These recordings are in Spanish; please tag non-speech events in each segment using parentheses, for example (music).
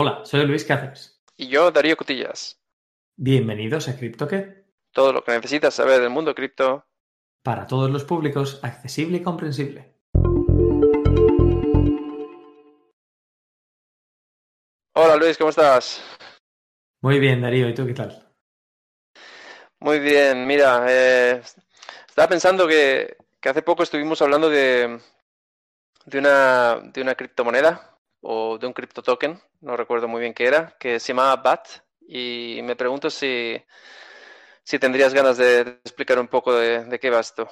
Hola, soy Luis Cáceres. Y yo, Darío Cutillas. Bienvenidos a CryptoQué. Todo lo que necesitas saber del mundo cripto. Para todos los públicos, accesible y comprensible. Hola Luis, ¿cómo estás? Muy bien, Darío, ¿y tú qué tal? Muy bien, mira, eh, estaba pensando que, que, hace poco estuvimos hablando de, de, una, de una criptomoneda o de un cripto token, no recuerdo muy bien qué era, que se llamaba BAT y me pregunto si, si tendrías ganas de explicar un poco de, de qué va esto.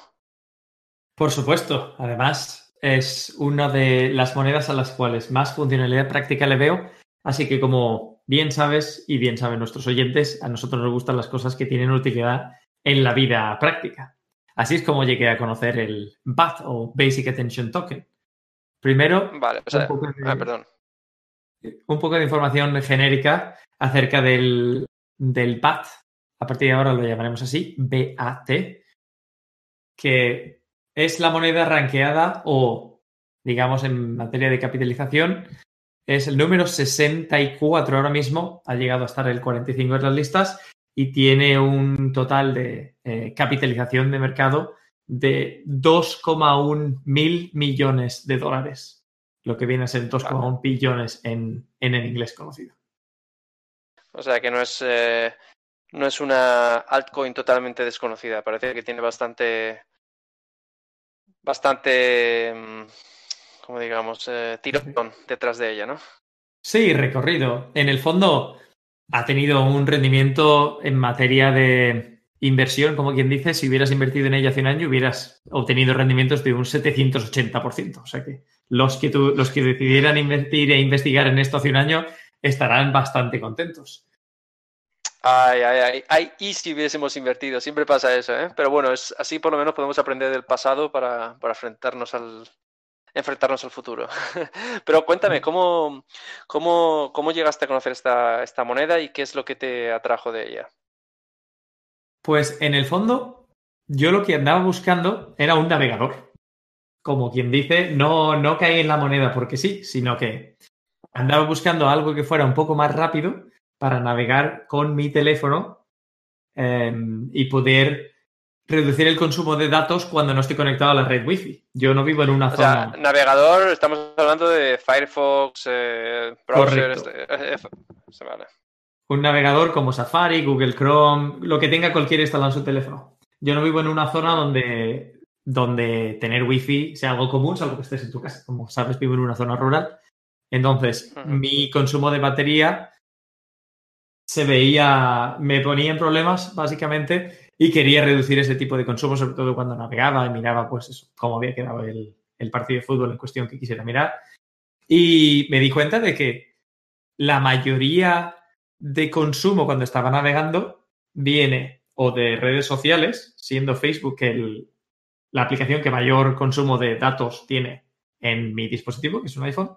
Por supuesto, además es una de las monedas a las cuales más funcionalidad práctica le veo, así que como bien sabes y bien saben nuestros oyentes, a nosotros nos gustan las cosas que tienen utilidad en la vida práctica. Así es como llegué a conocer el BAT o Basic Attention Token. Primero, vale, o sea, un, poco de, ah, perdón. Un poco de información genérica acerca del, del BAT. A partir de ahora lo llamaremos así, BAT, que es la moneda ranqueada o, digamos, en materia de capitalización, es el número 64 ahora mismo, ha llegado a estar el 45 en las listas y tiene un total de eh, capitalización de mercado de 2,1 mil millones de dólares, lo que viene a ser 2,1 billones en, en, el inglés conocido. O sea que no es, eh, no es una altcoin totalmente desconocida, parece que tiene bastante, bastante, mm, como digamos, eh, tirón detrás de ella, ¿no? Sí, recorrido. En el fondo ha tenido un rendimiento en materia de inversión, como quien dice, si hubieras invertido en ella hace un año, hubieras obtenido rendimientos de un 780%. O sea que los que, tú, los que decidieran invertir e investigar en esto hace un año estarán bastante contentos. Ay, ay, ay, ay, y si hubiésemos invertido, siempre pasa eso, ¿eh? Pero bueno, es, así por lo menos podemos aprender del pasado para, para enfrentarnos al, enfrentarnos al futuro. (laughs) Pero cuéntame, ¿cómo, cómo, cómo llegaste a conocer esta, esta moneda y qué es lo que te atrajo de ella? Pues en el fondo, yo lo que andaba buscando era un navegador. Como quien dice, no, no caí en la moneda porque sí, sino que andaba buscando algo que fuera un poco más rápido para navegar con mi teléfono eh, y poder reducir el consumo de datos cuando no estoy conectado a la red Wi-Fi. Yo no vivo en una o zona. Sea, navegador, estamos hablando de Firefox, eh, browser. Este, eh, vale. Un navegador como Safari, Google Chrome, lo que tenga cualquiera instalado en su teléfono. Yo no vivo en una zona donde, donde tener Wi-Fi sea algo común, salvo que estés en tu casa. Como sabes, vivo en una zona rural. Entonces, uh -huh. mi consumo de batería se veía, me ponía en problemas básicamente y quería reducir ese tipo de consumo, sobre todo cuando navegaba y miraba pues eso, cómo había quedado el, el partido de fútbol en cuestión que quisiera mirar. Y me di cuenta de que la mayoría de consumo cuando estaba navegando viene o de redes sociales, siendo Facebook el, la aplicación que mayor consumo de datos tiene en mi dispositivo, que es un iPhone,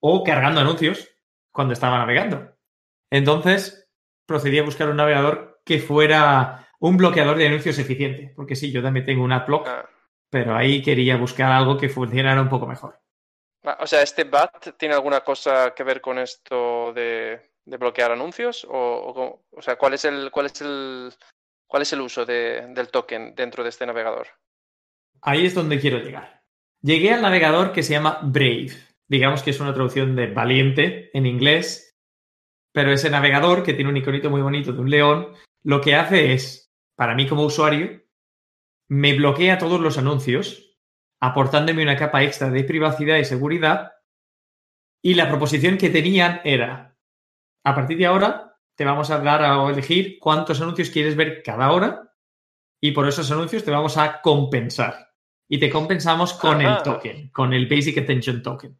o cargando anuncios cuando estaba navegando. Entonces, procedí a buscar un navegador que fuera un bloqueador de anuncios eficiente, porque sí, yo también tengo un adblock, ah. pero ahí quería buscar algo que funcionara un poco mejor. O sea, ¿este BAT tiene alguna cosa que ver con esto de, de bloquear anuncios? O, o, o, sea, ¿cuál es el, cuál es el, cuál es el uso de, del token dentro de este navegador? Ahí es donde quiero llegar. Llegué al navegador que se llama Brave. Digamos que es una traducción de valiente en inglés, pero ese navegador, que tiene un iconito muy bonito de un león, lo que hace es, para mí como usuario, me bloquea todos los anuncios, aportándome una capa extra de privacidad y seguridad. Y la proposición que tenían era, a partir de ahora, te vamos a dar a elegir cuántos anuncios quieres ver cada hora y por esos anuncios te vamos a compensar. Y te compensamos con Ajá. el token, con el Basic Attention Token.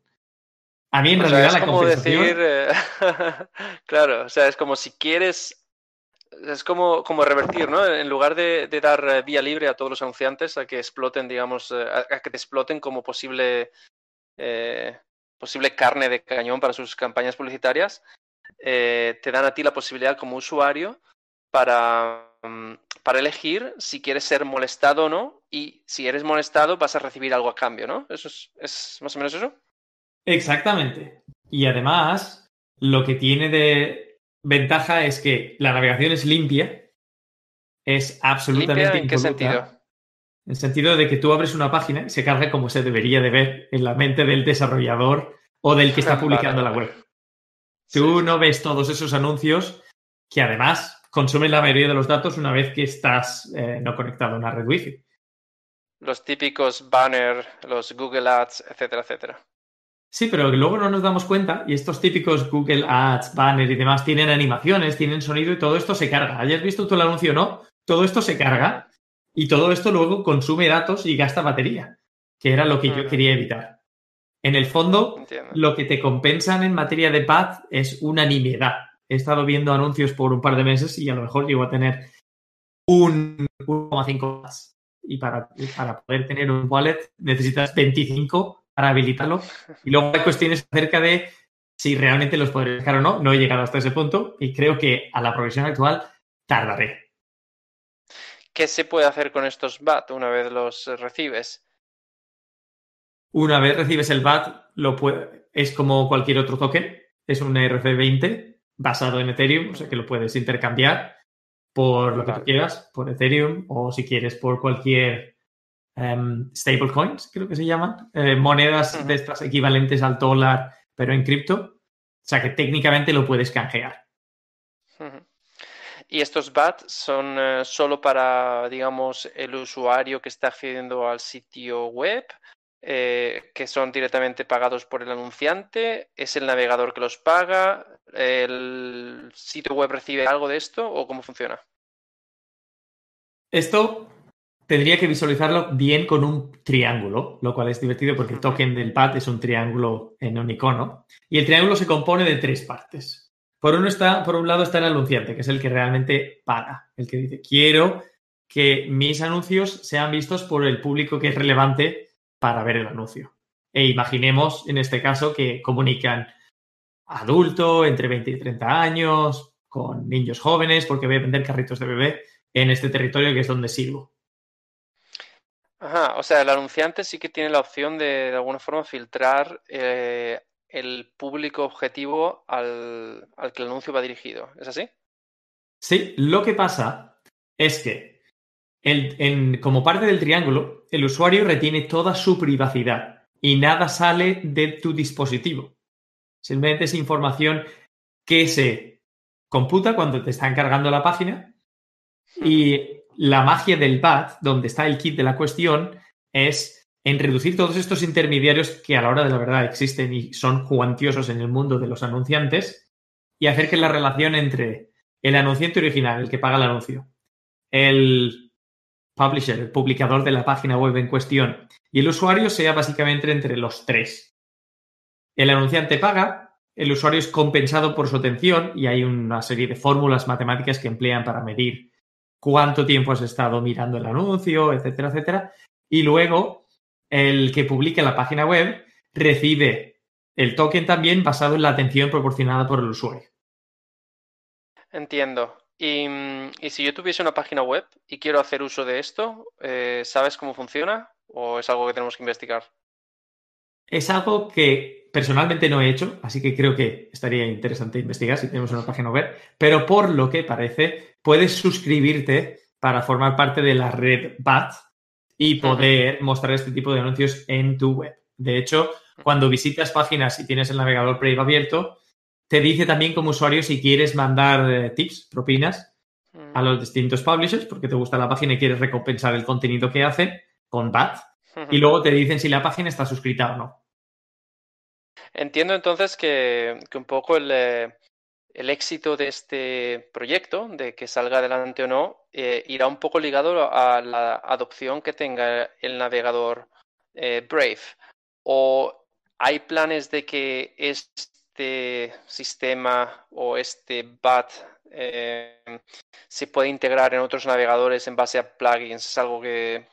A mí en o realidad sea, es la como compensación... decir, eh, (laughs) claro, o sea, es como si quieres, es como, como revertir, ¿no? En lugar de, de, dar eh, vía libre a todos los anunciantes a que exploten, digamos, eh, a, a que te exploten como posible, eh, posible carne de cañón para sus campañas publicitarias, eh, te dan a ti la posibilidad como usuario para, para elegir si quieres ser molestado o no y si eres molestado vas a recibir algo a cambio, ¿no? ¿Eso es, es más o menos eso? Exactamente. Y además, lo que tiene de ventaja es que la navegación es limpia, es absolutamente ¿Limpia en qué sentido? En el sentido de que tú abres una página y se carga como se debería de ver en la mente del desarrollador o del que está (laughs) publicando vale. la web. Tú sí, no ves todos esos anuncios que además consumen la mayoría de los datos una vez que estás eh, no conectado a una red wifi. Los típicos banner, los Google Ads, etcétera, etcétera. Sí, pero luego no nos damos cuenta y estos típicos Google Ads, banner y demás tienen animaciones, tienen sonido y todo esto se carga. Hayas visto tú el anuncio o no, todo esto se carga y todo esto luego consume datos y gasta batería, que era lo que yo Ujú. quería evitar. En el fondo, Entiendo. lo que te compensan en materia de pad es una nimiedad. He estado viendo anuncios por un par de meses y a lo mejor llego a tener un 1,5 más. Y para, para poder tener un wallet necesitas 25 para habilitarlo. Y luego hay cuestiones acerca de si realmente los podré dejar o no. No he llegado hasta ese punto y creo que a la progresión actual tardaré. ¿Qué se puede hacer con estos BAT una vez los recibes? Una vez recibes el BAT, lo puede- es como cualquier otro token. Es un ERC20 basado en Ethereum, o sea que lo puedes intercambiar por lo que tú quieras, por Ethereum o si quieres por cualquier em, stablecoins, creo que se llaman, eh, monedas de estas equivalentes al dólar, pero en cripto. O sea que técnicamente lo puedes canjear. Y estos BAT son eh, solo para, digamos, el usuario que está accediendo al sitio web, eh, que son directamente pagados por el anunciante, es el navegador que los paga, el sitio web recibe algo de esto o cómo funciona. Esto tendría que visualizarlo bien con un triángulo, lo cual es divertido porque el token del PAD es un triángulo en un icono. Y el triángulo se compone de tres partes. Por, uno está, por un lado está el anunciante, que es el que realmente paga, el que dice, quiero que mis anuncios sean vistos por el público que es relevante para ver el anuncio. E imaginemos, en este caso, que comunican adulto, entre 20 y 30 años, con niños jóvenes, porque voy a vender carritos de bebé en este territorio que es donde sirvo. Ajá, o sea, el anunciante sí que tiene la opción de, de alguna forma, filtrar eh, el público objetivo al, al que el anuncio va dirigido. ¿Es así? Sí, lo que pasa es que el- en- como parte del triángulo, el usuario retiene toda su privacidad y nada sale de tu dispositivo. Simplemente es información que se computa cuando te están cargando la página y la magia del BAT, donde está el kit de la cuestión, es en reducir todos estos intermediarios que a la hora de la verdad existen y son cuantiosos en el mundo de los anunciantes y hacer que la relación entre el anunciante original, el que paga el anuncio, el publisher, el publicador de la página web en cuestión y el usuario sea básicamente entre los tres. El anunciante paga, el usuario es compensado por su atención y hay una serie de fórmulas matemáticas que emplean para medir cuánto tiempo has estado mirando el anuncio, etcétera, etcétera. Y luego el que publica la página web recibe el token también basado en la atención proporcionada por el usuario. Entiendo. Y, mm, y si yo tuviese una página web y quiero hacer uso de esto, eh, ¿sabes cómo funciona? ¿O es algo que tenemos que investigar? Es algo que personalmente no he hecho, así que creo que estaría interesante investigar si tenemos una página web, pero por lo que parece, puedes suscribirte para formar parte de la red BAT y poder mostrar este tipo de anuncios en tu web. De hecho, cuando visitas páginas y tienes el navegador Brave abierto, te dice también como usuario si quieres mandar eh, tips, propinas Mm, a los distintos publishers porque te gusta la página y quieres recompensar el contenido que hacen con BAT y luego te dicen si la página está suscrita o no. Entiendo entonces que, que un poco el, eh, el éxito de este proyecto, de que salga adelante o no, eh, irá un poco ligado a la adopción que tenga el navegador eh, Brave. ¿O hay planes de que este sistema o este BAT eh, se puede integrar en otros navegadores en base a plugins? ¿Es algo que,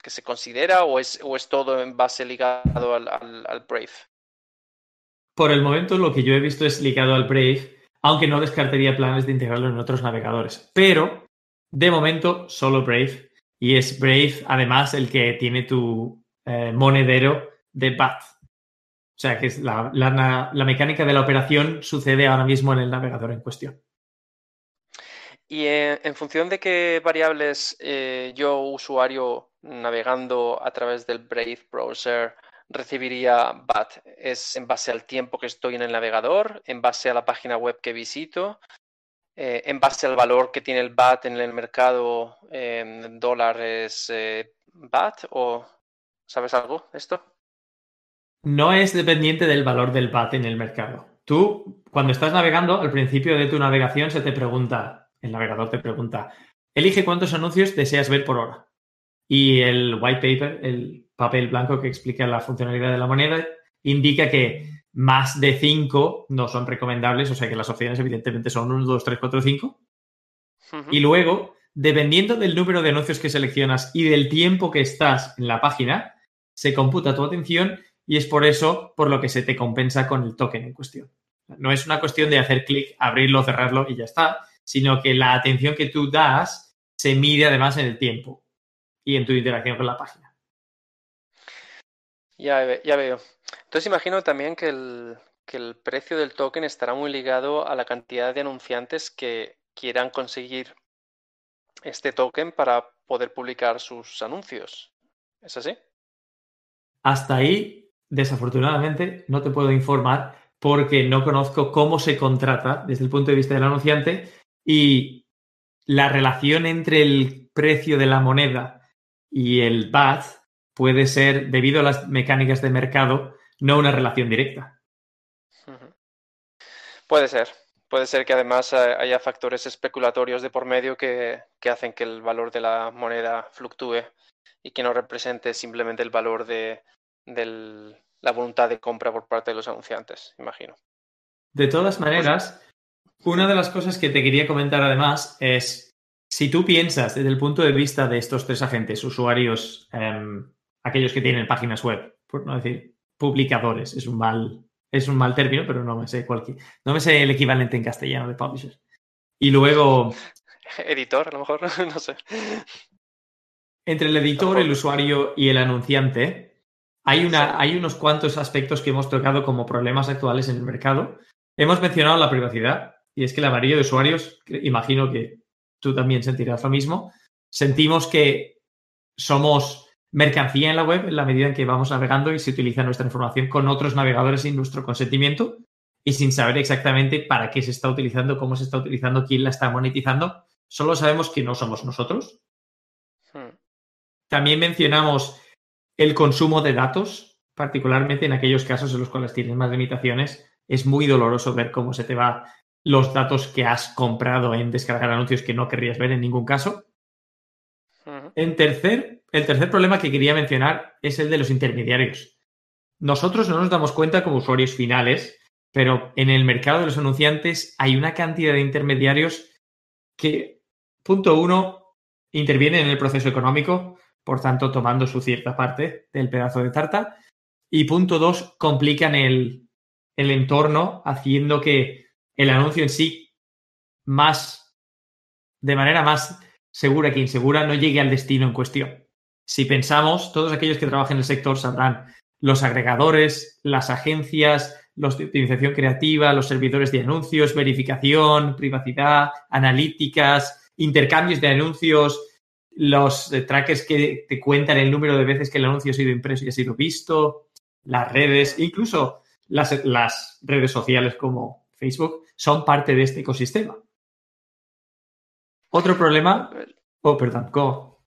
que se considera o es, o es todo en base ligado al, Brave? Por el momento lo que yo he visto es ligado al Brave, aunque no descartaría planes de integrarlo en otros navegadores. Pero de momento solo Brave y es Brave además el que tiene tu eh, monedero de BAT. O sea que la, la, mecánica de la operación sucede ahora mismo en el navegador en cuestión. Y en, función de qué variables eh, yo, usuario, navegando a través del Brave browser, recibiría BAT? ¿Es en base al tiempo que estoy en el navegador? ¿En base a la página web que visito? Eh, ¿En base al valor que tiene el BAT en el mercado en dólares eh, BAT? ¿O sabes algo de esto? No es dependiente del valor del BAT en el mercado. Tú, cuando estás navegando, al principio de tu navegación se te pregunta, el navegador te pregunta, elige cuántos anuncios deseas ver por hora. Y el white paper, el papel blanco que explica la funcionalidad de la moneda, indica que más de 5 no son recomendables, o sea que las opciones evidentemente son 1, 2, 3, 4, 5. Y luego, dependiendo del número de anuncios que seleccionas y del tiempo que estás en la página, se computa tu atención y es por eso por lo que se te compensa con el token en cuestión. No es una cuestión de hacer clic, abrirlo, cerrarlo y ya está, sino que la atención que tú das se mide además en el tiempo y en tu interacción con la página. Ya, ya veo. Entonces imagino también que el, que el precio del token estará muy ligado a la cantidad de anunciantes que quieran conseguir este token para poder publicar sus anuncios. ¿Es así? Hasta ahí, desafortunadamente, no te puedo informar porque no conozco cómo se contrata desde el punto de vista del anunciante y la relación entre el precio de la moneda y el BAT puede ser, debido a las mecánicas de mercado, no una relación directa. Puede ser. Puede ser que además haya factores especulatorios de por medio que, hacen que el valor de la moneda fluctúe y que no represente simplemente el valor de, la voluntad de compra por parte de los anunciantes, imagino. De todas maneras, una de las cosas que te quería comentar además es, si tú piensas desde el punto de vista de estos tres agentes, usuarios, em, aquellos que tienen páginas web, por no decir publicadores, es un mal, es un mal término, pero no me sé cualquier, no me sé el equivalente en castellano de publisher. Y luego. (laughs) Editor, a lo mejor, (laughs) no sé. Entre el editor, el usuario y el anunciante, hay, una, hay unos cuantos aspectos que hemos tocado como problemas actuales en el mercado. Hemos mencionado la privacidad, y es que la mayoría de usuarios, imagino que tú también sentirás lo mismo, sentimos que somos mercancía en la web en la medida en que vamos navegando y se utiliza nuestra información con otros navegadores sin nuestro consentimiento y sin saber exactamente para qué se está utilizando, cómo se está utilizando, quién la está monetizando. Solo sabemos que no somos nosotros. Hmm. También mencionamos el consumo de datos, particularmente en aquellos casos en los cuales tienes más limitaciones. Es muy doloroso ver cómo se te va los datos que has comprado en descargar anuncios que no querrías ver en ningún caso. En tercer, el tercer problema que quería mencionar es el de los intermediarios. Nosotros no nos damos cuenta como usuarios finales, pero en el mercado de los anunciantes hay una cantidad de intermediarios que, punto uno, intervienen en el proceso económico, por tanto, tomando su cierta parte del pedazo de tarta. Y punto dos, complican el, el entorno, haciendo que el anuncio en sí más, de manera más segura que insegura, no llegue al destino en cuestión. Si pensamos, todos aquellos que trabajan en el sector sabrán los agregadores, las agencias, los de optimización creativa, los servidores de anuncios, verificación, privacidad, analíticas, intercambios de anuncios, los trackers que te cuentan el número de veces que el anuncio ha sido impreso y ha sido visto, las redes, incluso las, las redes sociales como Facebook, son parte de este ecosistema. Otro problema. Oh, perdón, ¿cómo?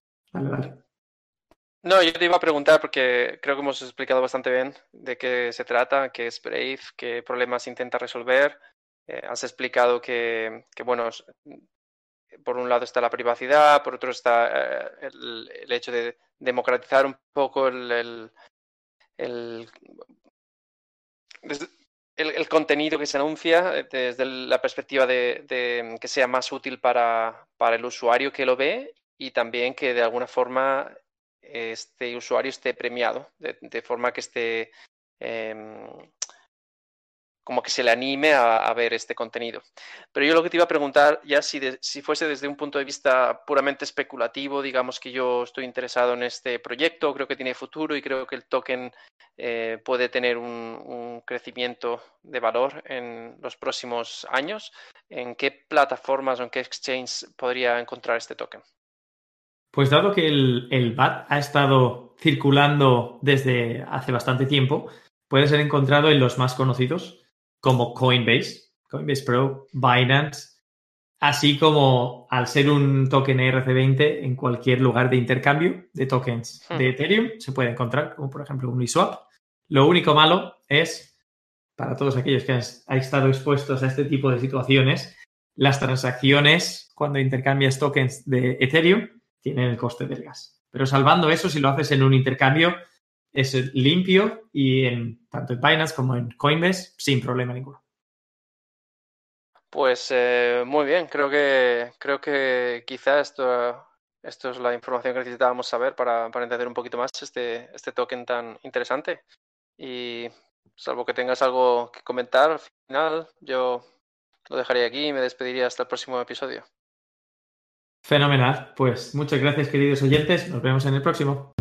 No, yo te iba a preguntar porque creo que hemos explicado bastante bien de qué se trata, qué es Brave, qué problemas intenta resolver. Eh, has explicado que, bueno, por un lado está la privacidad, por otro está eh, el, hecho de democratizar un poco el, el el, contenido que se anuncia eh, desde la perspectiva de, que sea más útil para, el usuario que lo ve y también que de alguna forma este usuario esté premiado, de, forma que esté em, como que se le anime a, ver este contenido. Pero yo lo que te iba a preguntar, ya si, si fuese desde un punto de vista puramente especulativo, digamos que yo estoy interesado en este proyecto, creo que tiene futuro y creo que el token eh, puede tener un, crecimiento de valor en los próximos años, ¿en qué plataformas o en qué exchange podría encontrar este token? Pues dado que el, el BAT ha estado circulando desde hace bastante tiempo, puede ser encontrado en los más conocidos, como Coinbase, Coinbase Pro, Binance, así como al ser un token ERC20 en cualquier lugar de intercambio de tokens de Ethereum se puede encontrar, como por ejemplo Uniswap. Lo único malo es, para todos aquellos que han estado expuestos a este tipo de situaciones, las transacciones cuando intercambias tokens de Ethereum tienen el coste del gas. Pero salvando eso, si lo haces en un intercambio, es limpio y en tanto en Binance como en Coinbase sin problema ninguno. Pues eh, muy bien, creo que creo que quizá esto, esto es la información que necesitábamos saber para, para entender un poquito más este, este token tan interesante. Y salvo que tengas algo que comentar al final, yo lo dejaría aquí y me despediría hasta el próximo episodio. Fenomenal. Pues muchas gracias, queridos oyentes. Nos vemos en el próximo.